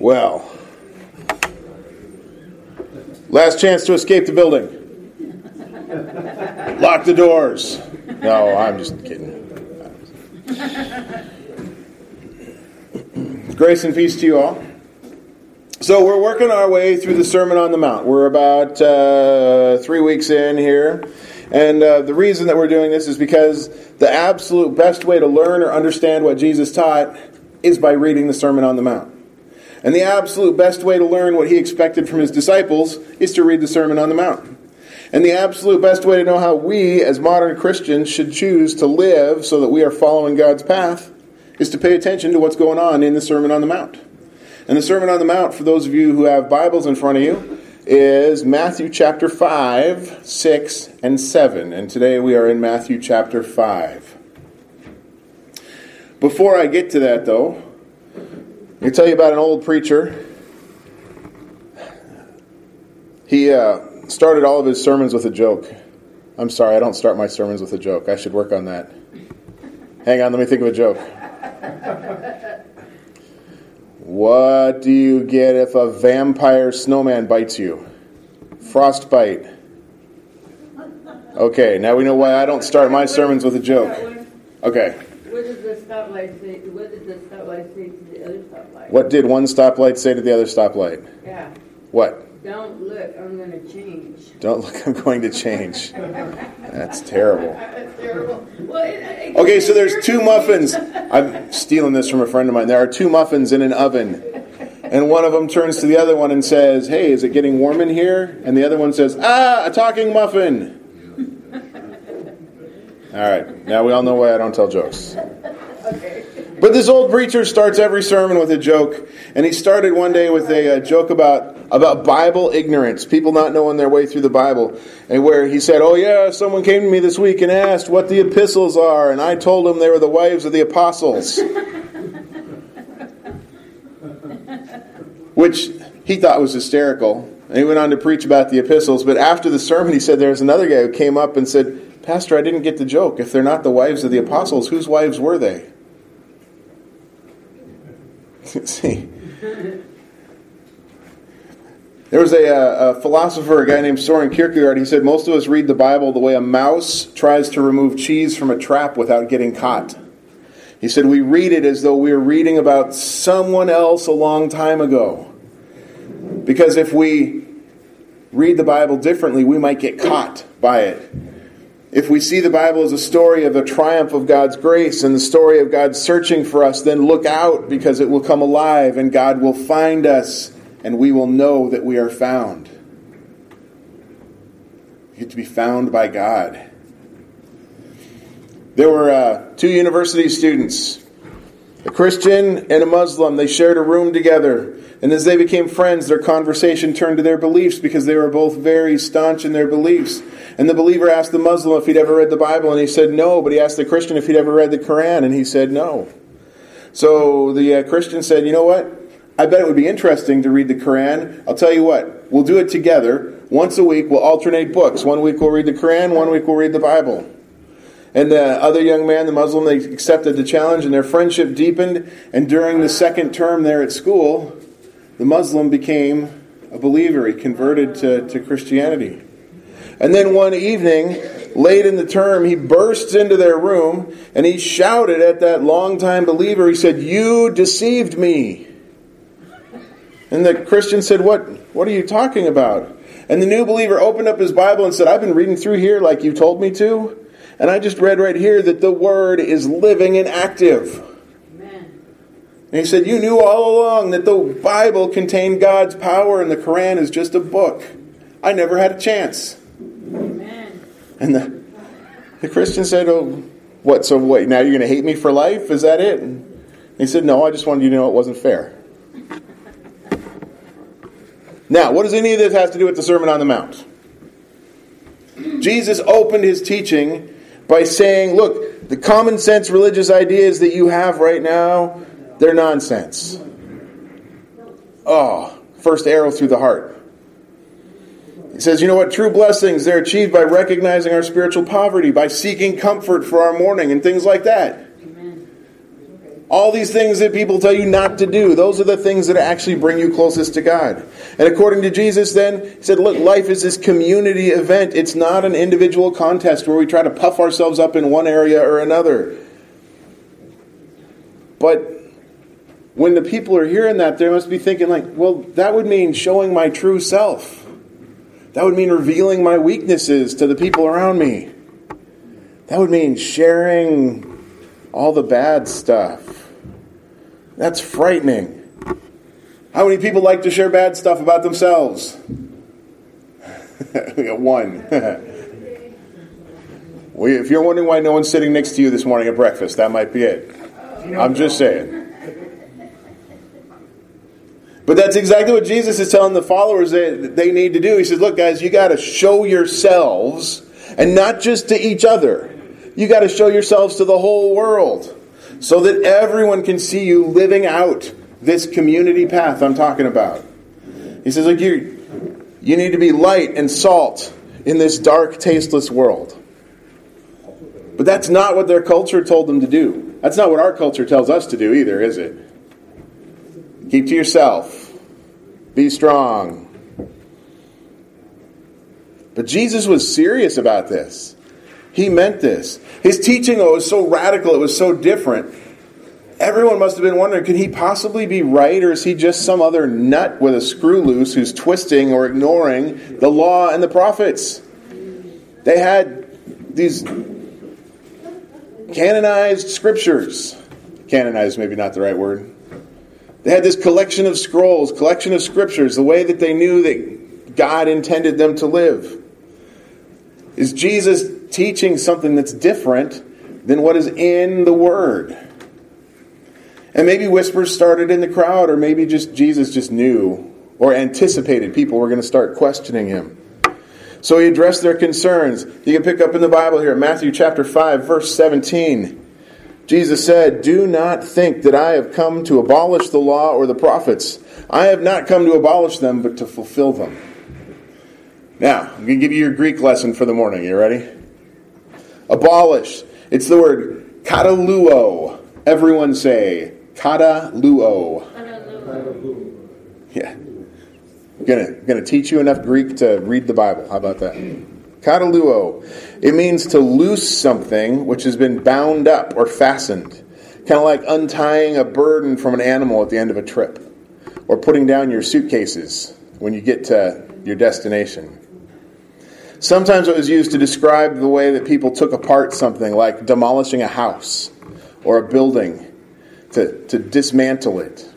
Well, last chance to escape the building. Lock the doors. No, I'm just kidding. Grace and peace to you all. So, we're working our way through the Sermon on the Mount. We're about uh, three weeks in here. And uh, the reason that we're doing this is because the absolute best way to learn or understand what Jesus taught is by reading the Sermon on the Mount. And the absolute best way to learn what he expected from his disciples is to read the Sermon on the Mount. And the absolute best way to know how we, as modern Christians, should choose to live so that we are following God's path is to pay attention to what's going on in the Sermon on the Mount. And the Sermon on the Mount, for those of you who have Bibles in front of you, is Matthew chapter 5, 6, and 7. And today we are in Matthew chapter 5. Before I get to that, though, let me tell you about an old preacher. He uh, started all of his sermons with a joke. I'm sorry, I don't start my sermons with a joke. I should work on that. Hang on, let me think of a joke. What do you get if a vampire snowman bites you? Frostbite. Okay, now we know why I don't start my sermons with a joke. Okay. What did the stoplight say? What did the stoplight say to the other stoplight? What did one stoplight say to the other stoplight? Yeah. What? Don't look. I'm going to change. Don't look, I'm going to change. That's terrible. That's terrible. Well, it, it, Okay, so there's two muffins. I'm stealing this from a friend of mine. There are two muffins in an oven. And one of them turns to the other one and says, Hey, is it getting warm in here? And the other one says, Ah, a talking muffin. All right, now we all know why I don't tell jokes. Okay. But this old preacher starts every sermon with a joke, and he started one day with a, uh joke about about Bible ignorance, people not knowing their way through the Bible, and where he said, "Oh yeah, someone came to me this week and asked what the epistles are, and I told him they were the wives of the apostles," which he thought was hysterical. And he went on to preach about the epistles, but after the sermon, he said there was another guy who came up and said, "Pastor, I didn't get the joke. If they're not the wives of the apostles, whose wives were they?" See, there was a, uh, a philosopher, a guy named Soren Kierkegaard. He said most of us read the Bible the way a mouse tries to remove cheese from a trap without getting caught. He said we read it as though we are reading about someone else a long time ago. Because if we read the Bible differently, we might get caught by it. If we see the Bible as a story of the triumph of God's grace and the story of God searching for us, then look out because it will come alive and God will find us and we will know that we are found. Get to be found by God. There were uh, two university students, a Christian and a Muslim. They shared a room together. And as they became friends, their conversation turned to their beliefs because they were both very staunch in their beliefs. And the believer asked the Muslim if he'd ever read the Bible, and he said no. But he asked the Christian if he'd ever read the Quran, and he said no. So the uh, Christian said, You know what? I bet it would be interesting to read the Quran. I'll tell you what, we'll do it together. Once a week, we'll alternate books. One week we'll read the Quran, one week we'll read the Bible. And the other young man, the Muslim, they accepted the challenge, and their friendship deepened. And during the second term there at school, the Muslim became a believer. He converted to, to Christianity. And then one evening, late in the term, he bursts into their room and he shouted at that longtime believer, he said, You deceived me. And the Christian said, What, what are you talking about? And the new believer opened up his Bible and said, I've been reading through here like you told me to. And I just read right here that the Word is living and active. Amen. And he said, You knew all along that the Bible contained God's power and the Quran is just a book. I never had a chance. Amen. And the, the Christian said, Oh, what? So, what? Now you're going to hate me for life? Is that it? And he said, No, I just wanted you to know it wasn't fair. Now, what does any of this have to do with the Sermon on the Mount? Jesus opened his teaching by saying, Look, the common sense religious ideas that you have right now, they're nonsense. Oh, first arrow through the heart. He says, you know what? True blessings, they're achieved by recognizing our spiritual poverty, by seeking comfort for our mourning, and things like that. All these things that people tell you not to do, those are the things that actually bring you closest to God. And according to Jesus, then, he said, Look, life is this community event. It's not an individual contest where we try to puff ourselves up in one area or another. But when the people are hearing that, they must be thinking, like, well, that would mean showing my true self. That would mean revealing my weaknesses to the people around me. That would mean sharing all the bad stuff. That's frightening. How many people like to share bad stuff about themselves? we got one. if you're wondering why no one's sitting next to you this morning at breakfast, that might be it. I'm just saying. But that's exactly what Jesus is telling the followers that they need to do. He says, Look, guys, you got to show yourselves, and not just to each other. You got to show yourselves to the whole world so that everyone can see you living out this community path I'm talking about. He says, like you, you need to be light and salt in this dark, tasteless world. But that's not what their culture told them to do. That's not what our culture tells us to do either, is it? Keep to yourself. Be strong. But Jesus was serious about this. He meant this. His teaching though, was so radical, it was so different. Everyone must have been wondering could he possibly be right, or is he just some other nut with a screw loose who's twisting or ignoring the law and the prophets? They had these canonized scriptures. Canonized, maybe not the right word. They had this collection of scrolls, collection of scriptures, the way that they knew that God intended them to live. Is Jesus teaching something that's different than what is in the Word? And maybe whispers started in the crowd, or maybe just Jesus just knew or anticipated people were going to start questioning him. So he addressed their concerns. You can pick up in the Bible here, Matthew chapter 5, verse 17. Jesus said, Do not think that I have come to abolish the law or the prophets. I have not come to abolish them, but to fulfill them. Now, I'm going to give you your Greek lesson for the morning. You ready? Abolish. It's the word kataluo. Everyone say kataluo. Yeah. I'm gonna, gonna teach you enough Greek to read the Bible. How about that? Kataluo. It means to loose something which has been bound up or fastened. Kind of like untying a burden from an animal at the end of a trip. Or putting down your suitcases when you get to your destination. Sometimes it was used to describe the way that people took apart something, like demolishing a house or a building, to, to dismantle it.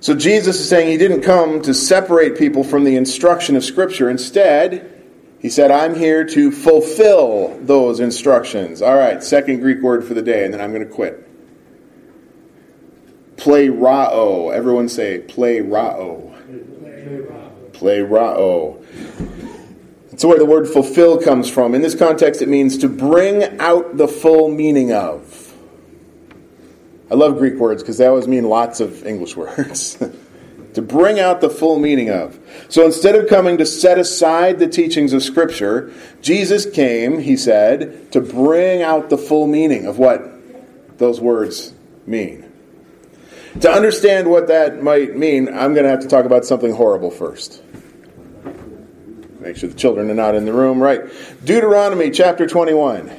So Jesus is saying he didn't come to separate people from the instruction of Scripture. Instead, he said, I'm here to fulfill those instructions. All right, second Greek word for the day, and then I'm going to quit. Plerao. Everyone say plerao. Plerao. It's where the word fulfill comes from. In this context, it means to bring out the full meaning of. I love Greek words because they always mean lots of English words. to bring out the full meaning of. So instead of coming to set aside the teachings of Scripture, Jesus came, he said, to bring out the full meaning of what those words mean. To understand what that might mean, I'm going to have to talk about something horrible first. Make sure the children are not in the room, right? Deuteronomy chapter 21,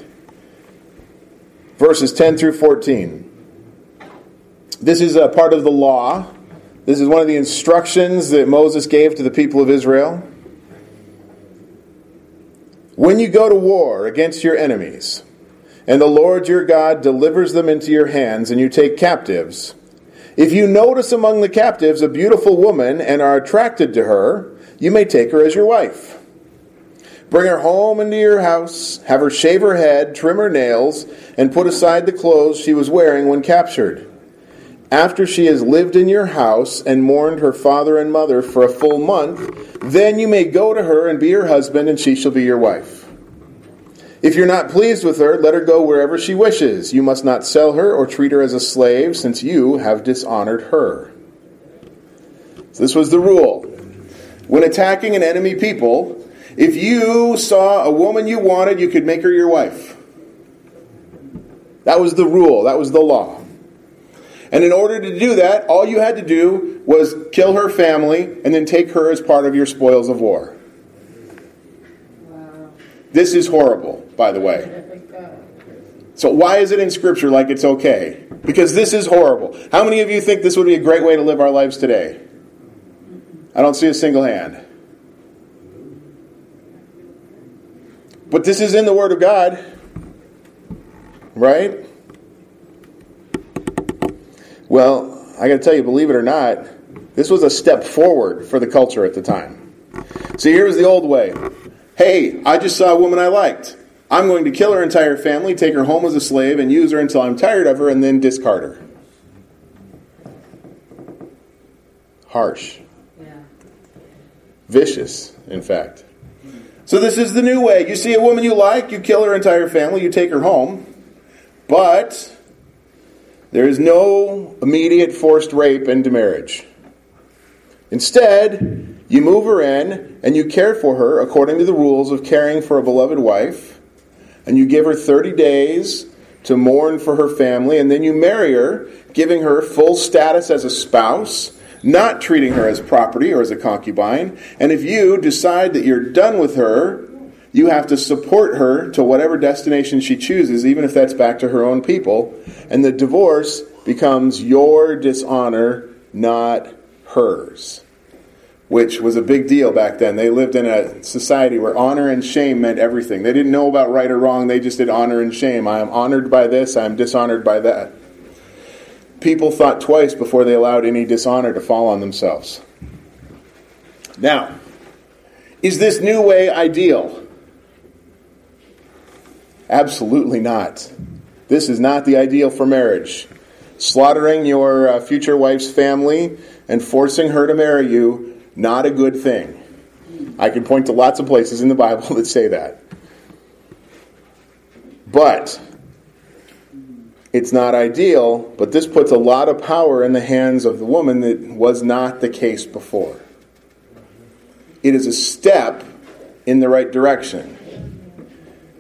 verses 10 through 14. This is a part of the law this is one of the instructions that Moses gave to the people of Israel. When you go to war against your enemies, and the Lord your God delivers them into your hands, and you take captives, if you notice among the captives a beautiful woman and are attracted to her, you may take her as your wife. Bring her home into your house, have her shave her head, trim her nails, and put aside the clothes she was wearing when captured. After she has lived in your house and mourned her father and mother for a full month, then you may go to her and be her husband, and she shall be your wife. If you're not pleased with her, let her go wherever she wishes. You must not sell her or treat her as a slave, since you have dishonored her. So this was the rule. When attacking an enemy people, if you saw a woman you wanted, you could make her your wife. That was the rule, that was the law. And in order to do that, all you had to do was kill her family and then take her as part of your spoils of war. Wow. This is horrible, by the way. So, why is it in Scripture like it's okay? Because this is horrible. How many of you think this would be a great way to live our lives today? I don't see a single hand. But this is in the Word of God, right? Well, I got to tell you, believe it or not, this was a step forward for the culture at the time. See, here's the old way. Hey, I just saw a woman I liked. I'm going to kill her entire family, take her home as a slave, and use her until I'm tired of her, and then discard her. Harsh. Vicious, in fact. So, this is the new way. You see a woman you like, you kill her entire family, you take her home, but there is no immediate forced rape into marriage. Instead, you move her in and you care for her according to the rules of caring for a beloved wife, and you give her 30 days to mourn for her family, and then you marry her, giving her full status as a spouse, not treating her as property or as a concubine. And if you decide that you're done with her, you have to support her to whatever destination she chooses, even if that's back to her own people. And the divorce becomes your dishonor, not hers. Which was a big deal back then. They lived in a society where honor and shame meant everything. They didn't know about right or wrong, they just did honor and shame. I am honored by this, I am dishonored by that. People thought twice before they allowed any dishonor to fall on themselves. Now, is this new way ideal? Absolutely not. This is not the ideal for marriage. Slaughtering your uh, future wife's family and forcing her to marry you, not a good thing. I can point to lots of places in the Bible that say that. But it's not ideal, but this puts a lot of power in the hands of the woman that was not the case before. It is a step in the right direction.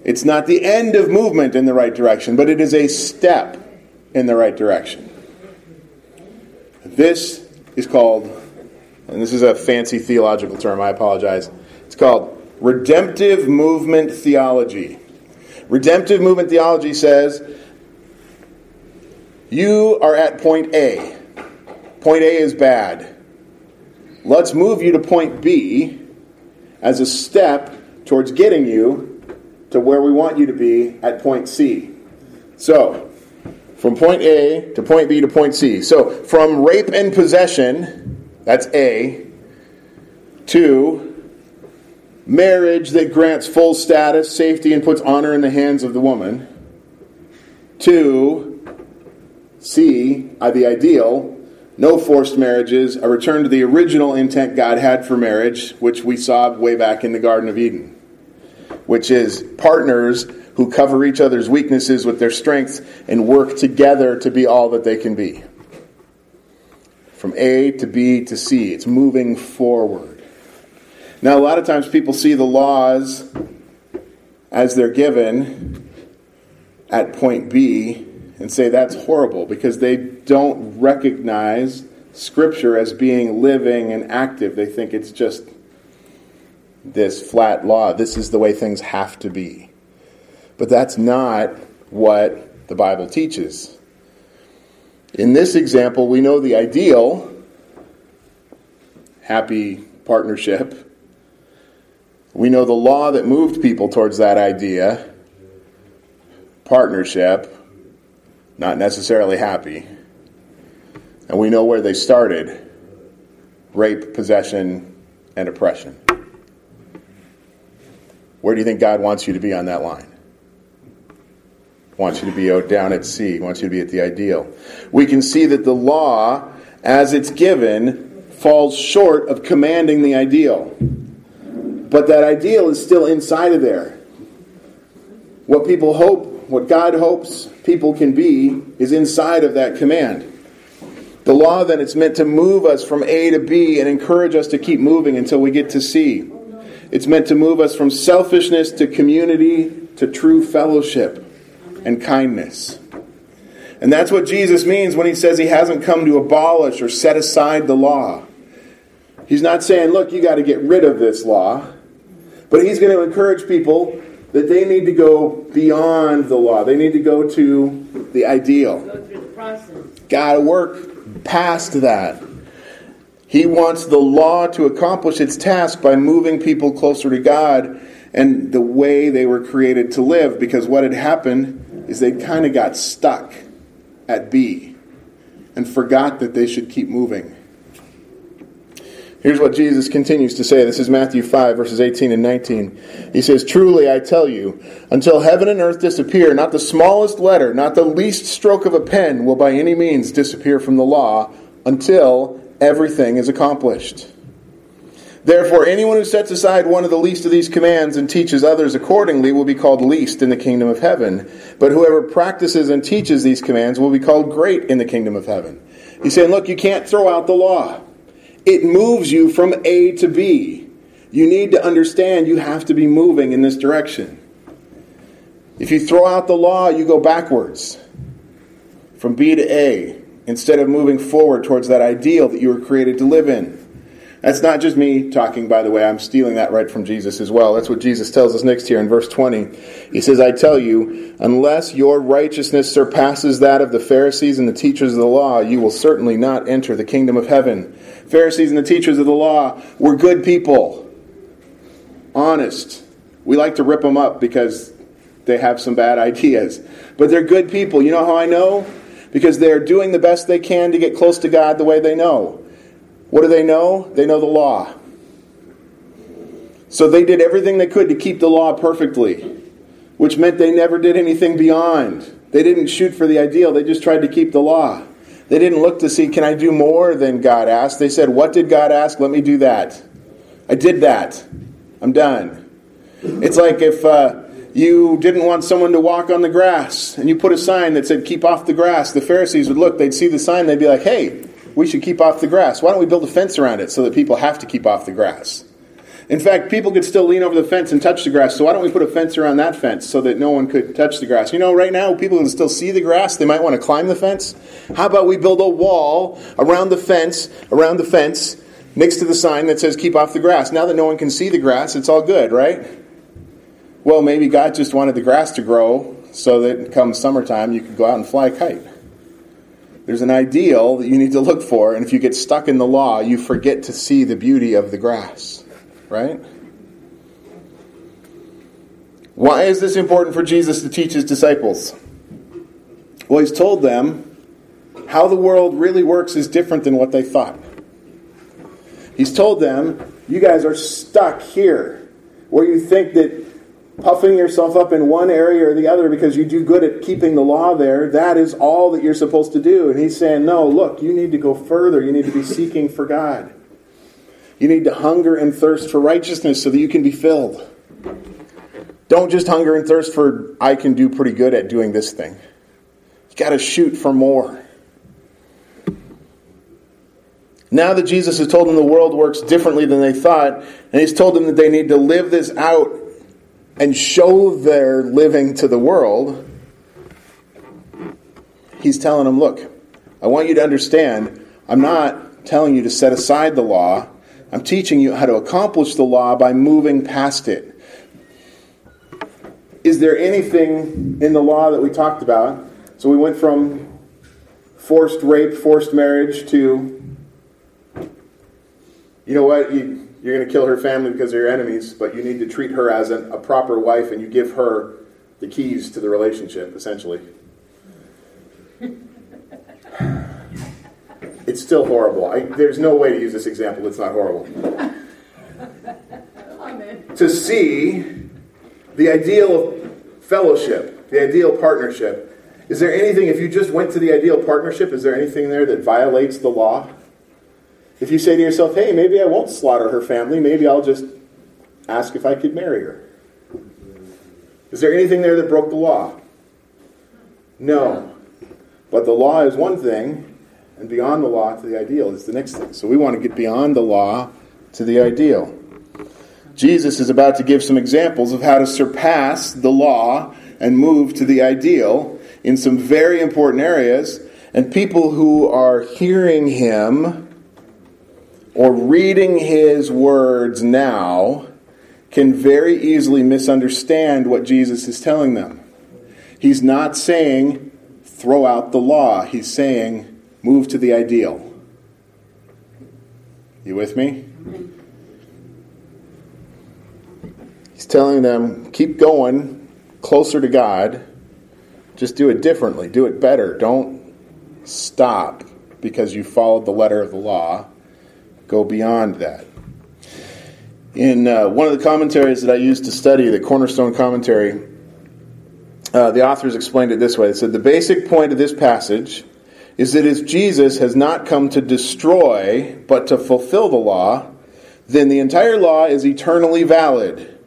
It's not the end of movement in the right direction, but it is a step in the right direction. This is called, and this is a fancy theological term, I apologize. It's called redemptive movement theology. Redemptive movement theology says you are at point A. Point A is bad. Let's move you to point B as a step towards getting you to where we want you to be at point C. So, from point A to point B to point C. So, from rape and possession, that's A, to marriage that grants full status, safety, and puts honor in the hands of the woman, to C, uh, the ideal, no forced marriages, a return to the original intent God had for marriage, which we saw way back in the Garden of Eden which is partners who cover each other's weaknesses with their strengths and work together to be all that they can be. From A to B to C, it's moving forward. Now, a lot of times people see the laws as they're given at point B and say that's horrible because they don't recognize Scripture as being living and active. They think it's just this flat law. This is the way things have to be. But that's not what the Bible teaches. In this example, we know the ideal happy partnership. We know the law that moved people towards that idea partnership, not necessarily happy. And we know where they started rape, possession, and oppression. Where do you think God wants you to be on that line? Wants you to be down at C, wants you to be at the ideal. We can see that the law, as it's given, falls short of commanding the ideal. But that ideal is still inside of there. What people hope, what God hopes people can be, is inside of that command. The law then it's meant to move us from A to B and encourage us to keep moving until we get to C. It's meant to move us from selfishness to community to true fellowship and kindness. And that's what Jesus means when he says he hasn't come to abolish or set aside the law. He's not saying, look, you got to get rid of this law. But he's going to encourage people that they need to go beyond the law. They need to go to the ideal. Go through the process. Got to work past that. He wants the law to accomplish its task by moving people closer to God and the way they were created to live because what had happened is they kind of got stuck at B and forgot that they should keep moving. Here's what Jesus continues to say. This is Matthew 5, verses 18 and 19. He says, Truly I tell you, until heaven and earth disappear, not the smallest letter, not the least stroke of a pen will by any means disappear from the law until everything is accomplished. Therefore, anyone who sets aside one of the least of these commands and teaches others accordingly will be called least in the kingdom of heaven. But whoever practices and teaches these commands will be called great in the kingdom of heaven. He's saying, look, you can't throw out the law. It moves you from A to B. You need to understand you have to be moving in this direction. If you throw out the law, you go backwards from B to A instead of moving forward towards that ideal that you were created to live in. That's not just me talking, by the way. I'm stealing that right from Jesus as well. That's what Jesus tells us next here in verse 20. He says, I tell you, unless your righteousness surpasses that of the Pharisees and the teachers of the law, you will certainly not enter the kingdom of heaven. Pharisees and the teachers of the law were good people, honest. We like to rip them up because they have some bad ideas. But they're good people. You know how I know? Because they're doing the best they can to get close to God the way they know. What do they know? They know the law. So they did everything they could to keep the law perfectly, which meant they never did anything beyond. They didn't shoot for the ideal, they just tried to keep the law. They didn't look to see, can I do more than God asked? They said, What did God ask? Let me do that. I did that. I'm done. It's like if uh, you didn't want someone to walk on the grass and you put a sign that said, Keep off the grass. The Pharisees would look, they'd see the sign, they'd be like, Hey, we should keep off the grass. Why don't we build a fence around it so that people have to keep off the grass? In fact, people could still lean over the fence and touch the grass, so why don't we put a fence around that fence so that no one could touch the grass? You know, right now, people can still see the grass. They might want to climb the fence. How about we build a wall around the fence, around the fence, next to the sign that says keep off the grass? Now that no one can see the grass, it's all good, right? Well, maybe God just wanted the grass to grow so that come summertime you could go out and fly a kite. There's an ideal that you need to look for, and if you get stuck in the law, you forget to see the beauty of the grass. Right? Why is this important for Jesus to teach his disciples? Well, he's told them how the world really works is different than what they thought. He's told them, you guys are stuck here, where you think that puffing yourself up in one area or the other because you do good at keeping the law there, that is all that you're supposed to do. And he's saying, no, look, you need to go further. You need to be seeking for God. You need to hunger and thirst for righteousness so that you can be filled. Don't just hunger and thirst for, I can do pretty good at doing this thing. You've got to shoot for more. Now that Jesus has told them the world works differently than they thought, and he's told them that they need to live this out and show their living to the world, he's telling them, look, I want you to understand, I'm not telling you to set aside the law. I'm teaching you how to accomplish the law by moving past it. Is there anything in the law that we talked about? So we went from forced rape, forced marriage to, you know what, you, you're going to kill her family because they're your enemies, but you need to treat her as an, a proper wife and you give her the keys to the relationship, essentially. It's still horrible. I, there's no way to use this example It's not horrible. to see the ideal of fellowship, the ideal partnership. Is there anything, if you just went to the ideal partnership, is there anything there that violates the law? If you say to yourself, hey, maybe I won't slaughter her family, maybe I'll just ask if I could marry her. Is there anything there that broke the law? No. But the law is one thing, and beyond the law to the ideal is the next thing. So we want to get beyond the law to the ideal. Jesus is about to give some examples of how to surpass the law and move to the ideal in some very important areas, and people who are hearing him or reading his words now can very easily misunderstand what Jesus is telling them. He's not saying throw out the law, he's saying move to the ideal. You with me? He's telling them keep going closer to God. Just do it differently, do it better. Don't stop because you followed the letter of the law. Go beyond that. In uh, one of the commentaries that I used to study, the Cornerstone Commentary, uh, the authors explained it this way. They said, The basic point of this passage is that if Jesus has not come to destroy, but to fulfill the law, then the entire law is eternally valid.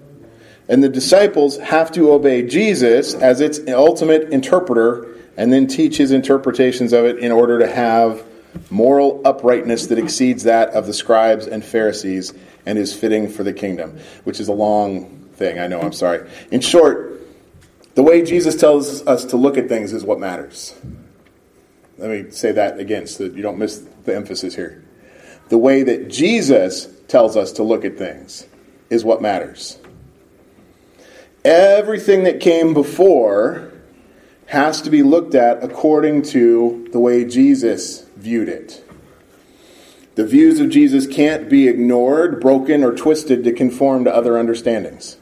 And the disciples have to obey Jesus as its ultimate interpreter and then teach his interpretations of it in order to have moral uprightness that exceeds that of the scribes and Pharisees and is fitting for the kingdom, which is a long thing. I know, I'm sorry. In short, the way Jesus tells us to look at things is what matters. Let me say that again so that you don't miss the emphasis here. The way that Jesus tells us to look at things is what matters. Everything that came before has to be looked at according to the way Jesus viewed it. The views of Jesus can't be ignored, broken, or twisted to conform to other understandings.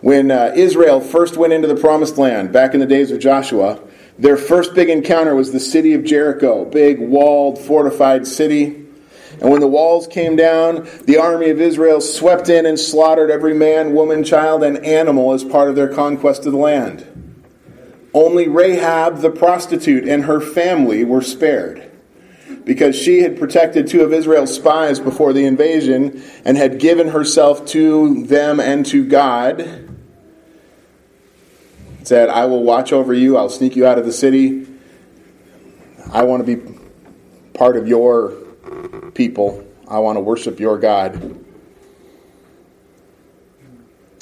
When uh, Israel first went into the promised land, back in the days of Joshua, their first big encounter was the city of Jericho, big walled, fortified city. And when the walls came down, the army of Israel swept in and slaughtered every man, woman, child, and animal as part of their conquest of the land. Only Rahab the prostitute and her family were spared because she had protected two of Israel's spies before the invasion and had given herself to them and to God. Said, I will watch over you, I'll sneak you out of the city. I want to be part of your people, I want to worship your God.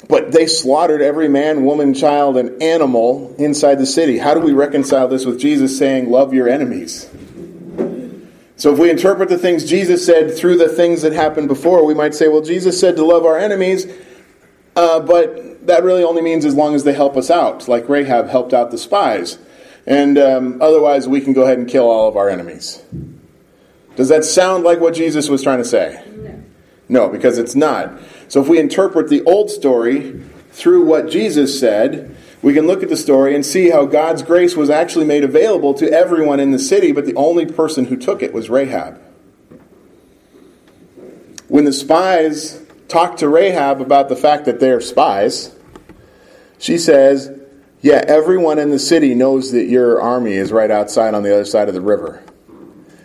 But they slaughtered every man, woman, child, and animal inside the city. How do we reconcile this with Jesus saying, Love your enemies? So, if we interpret the things Jesus said through the things that happened before, we might say, Well, Jesus said to love our enemies, uh, but that really only means as long as they help us out, like Rahab helped out the spies. And um, otherwise, we can go ahead and kill all of our enemies. Does that sound like what Jesus was trying to say? No, no because it's not. So if we interpret the old story through what Jesus said, we can look at the story and see how God's grace was actually made available to everyone in the city, but the only person who took it was Rahab. When the spies talk to Rahab about the fact that they're spies, she says, Yeah, everyone in the city knows that your army is right outside on the other side of the river.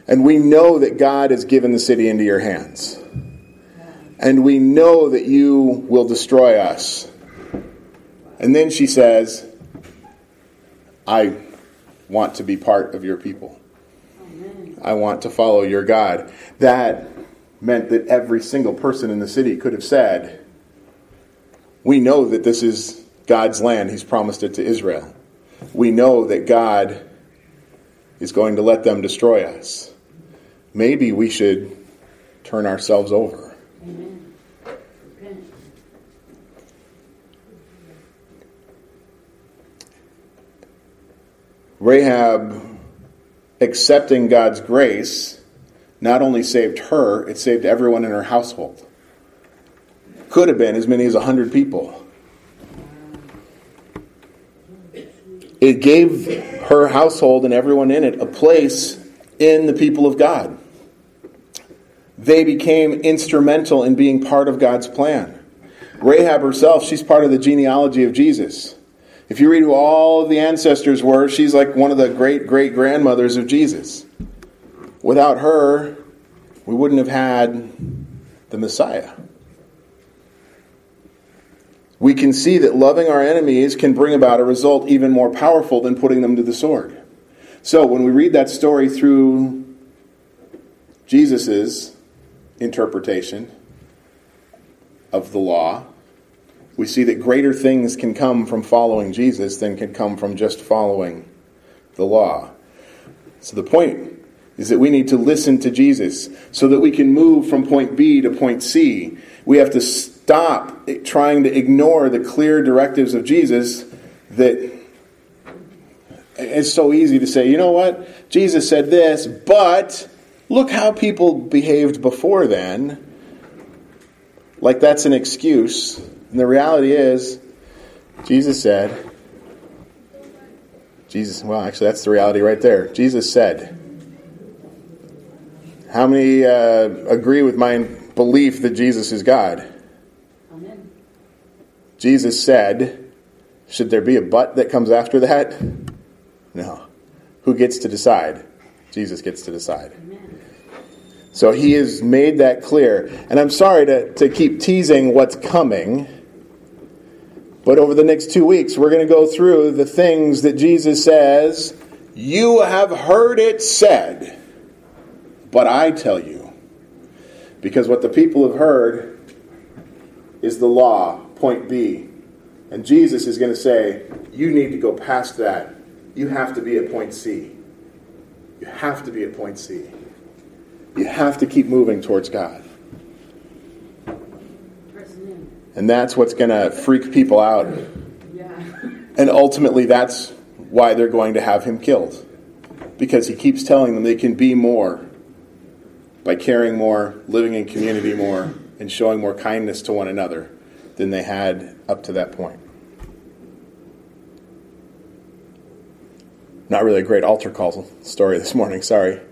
And we know that God has given the city into your hands and we know that you will destroy us. And then she says, I want to be part of your people. I want to follow your God. That meant that every single person in the city could have said, We know that this is God's land. He's promised it to Israel. We know that God is going to let them destroy us. Maybe we should turn ourselves over. Amen. Rahab accepting God's grace not only saved her, it saved everyone in her household. Could have been as many as 100 people. It gave her household and everyone in it a place in the people of God. They became instrumental in being part of God's plan. Rahab herself, she's part of the genealogy of Jesus. If you read who all of the ancestors were, she's like one of the great great grandmothers of Jesus. Without her, we wouldn't have had the Messiah. We can see that loving our enemies can bring about a result even more powerful than putting them to the sword. So when we read that story through Jesus' interpretation of the law, we see that greater things can come from following Jesus than can come from just following the law. So the point is that we need to listen to Jesus so that we can move from point B to point C. We have to stop trying to ignore the clear directives of Jesus that it's so easy to say, you know what? Jesus said this, but look how people behaved before then. Like that's an excuse. And the reality is, Jesus said, Jesus, well, actually, that's the reality right there. Jesus said, How many uh, agree with my belief that Jesus is God? Amen. Jesus said, Should there be a but that comes after that? No. Who gets to decide? Jesus gets to decide. Amen. So he has made that clear. And I'm sorry to, to keep teasing what's coming but over the next two weeks, we're going to go through the things that Jesus says, You have heard it said, but I tell you. Because what the people have heard is the law, point B. And Jesus is going to say, You need to go past that. You have to be at point C. You have to be at point C. You have to keep moving towards God. And that's what's going to freak people out. Yeah. And ultimately, that's why they're going to have him killed. Because he keeps telling them they can be more by caring more, living in community more, and showing more kindness to one another than they had up to that point. Not really a great altar call story this morning, sorry.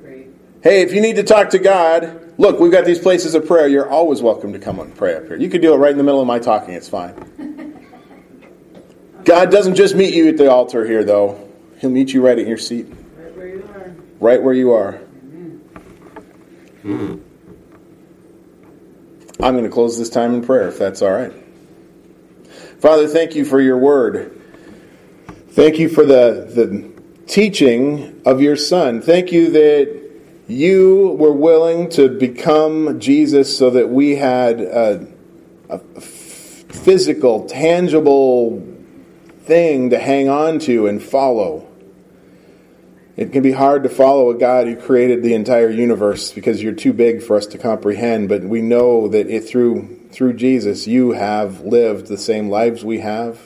Great. Hey, if you need to talk to God, Look, we've got these places of prayer. You're always welcome to come and pray up here. You can do it right in the middle of my talking, it's fine. God doesn't just meet you at the altar here, though. He'll meet you right at your seat. Right where you are. Right where you are. Mm. I'm going to close this time in prayer, if that's all right. Father, thank you for your word. Thank you for the, the teaching of your Son. Thank you that you were willing to become Jesus so that we had a, a physical, tangible thing to hang on to and follow. It can be hard to follow a God who created the entire universe because you're too big for us to comprehend, but we know that it, through, through Jesus, you have lived the same lives we have.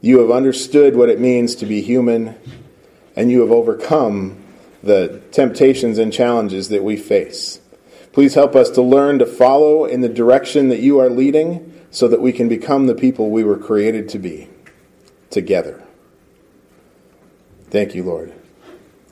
You have understood what it means to be human, and you have overcome the temptations and challenges that we face. Please help us to learn to follow in the direction that you are leading so that we can become the people we were created to be together. Thank you, Lord.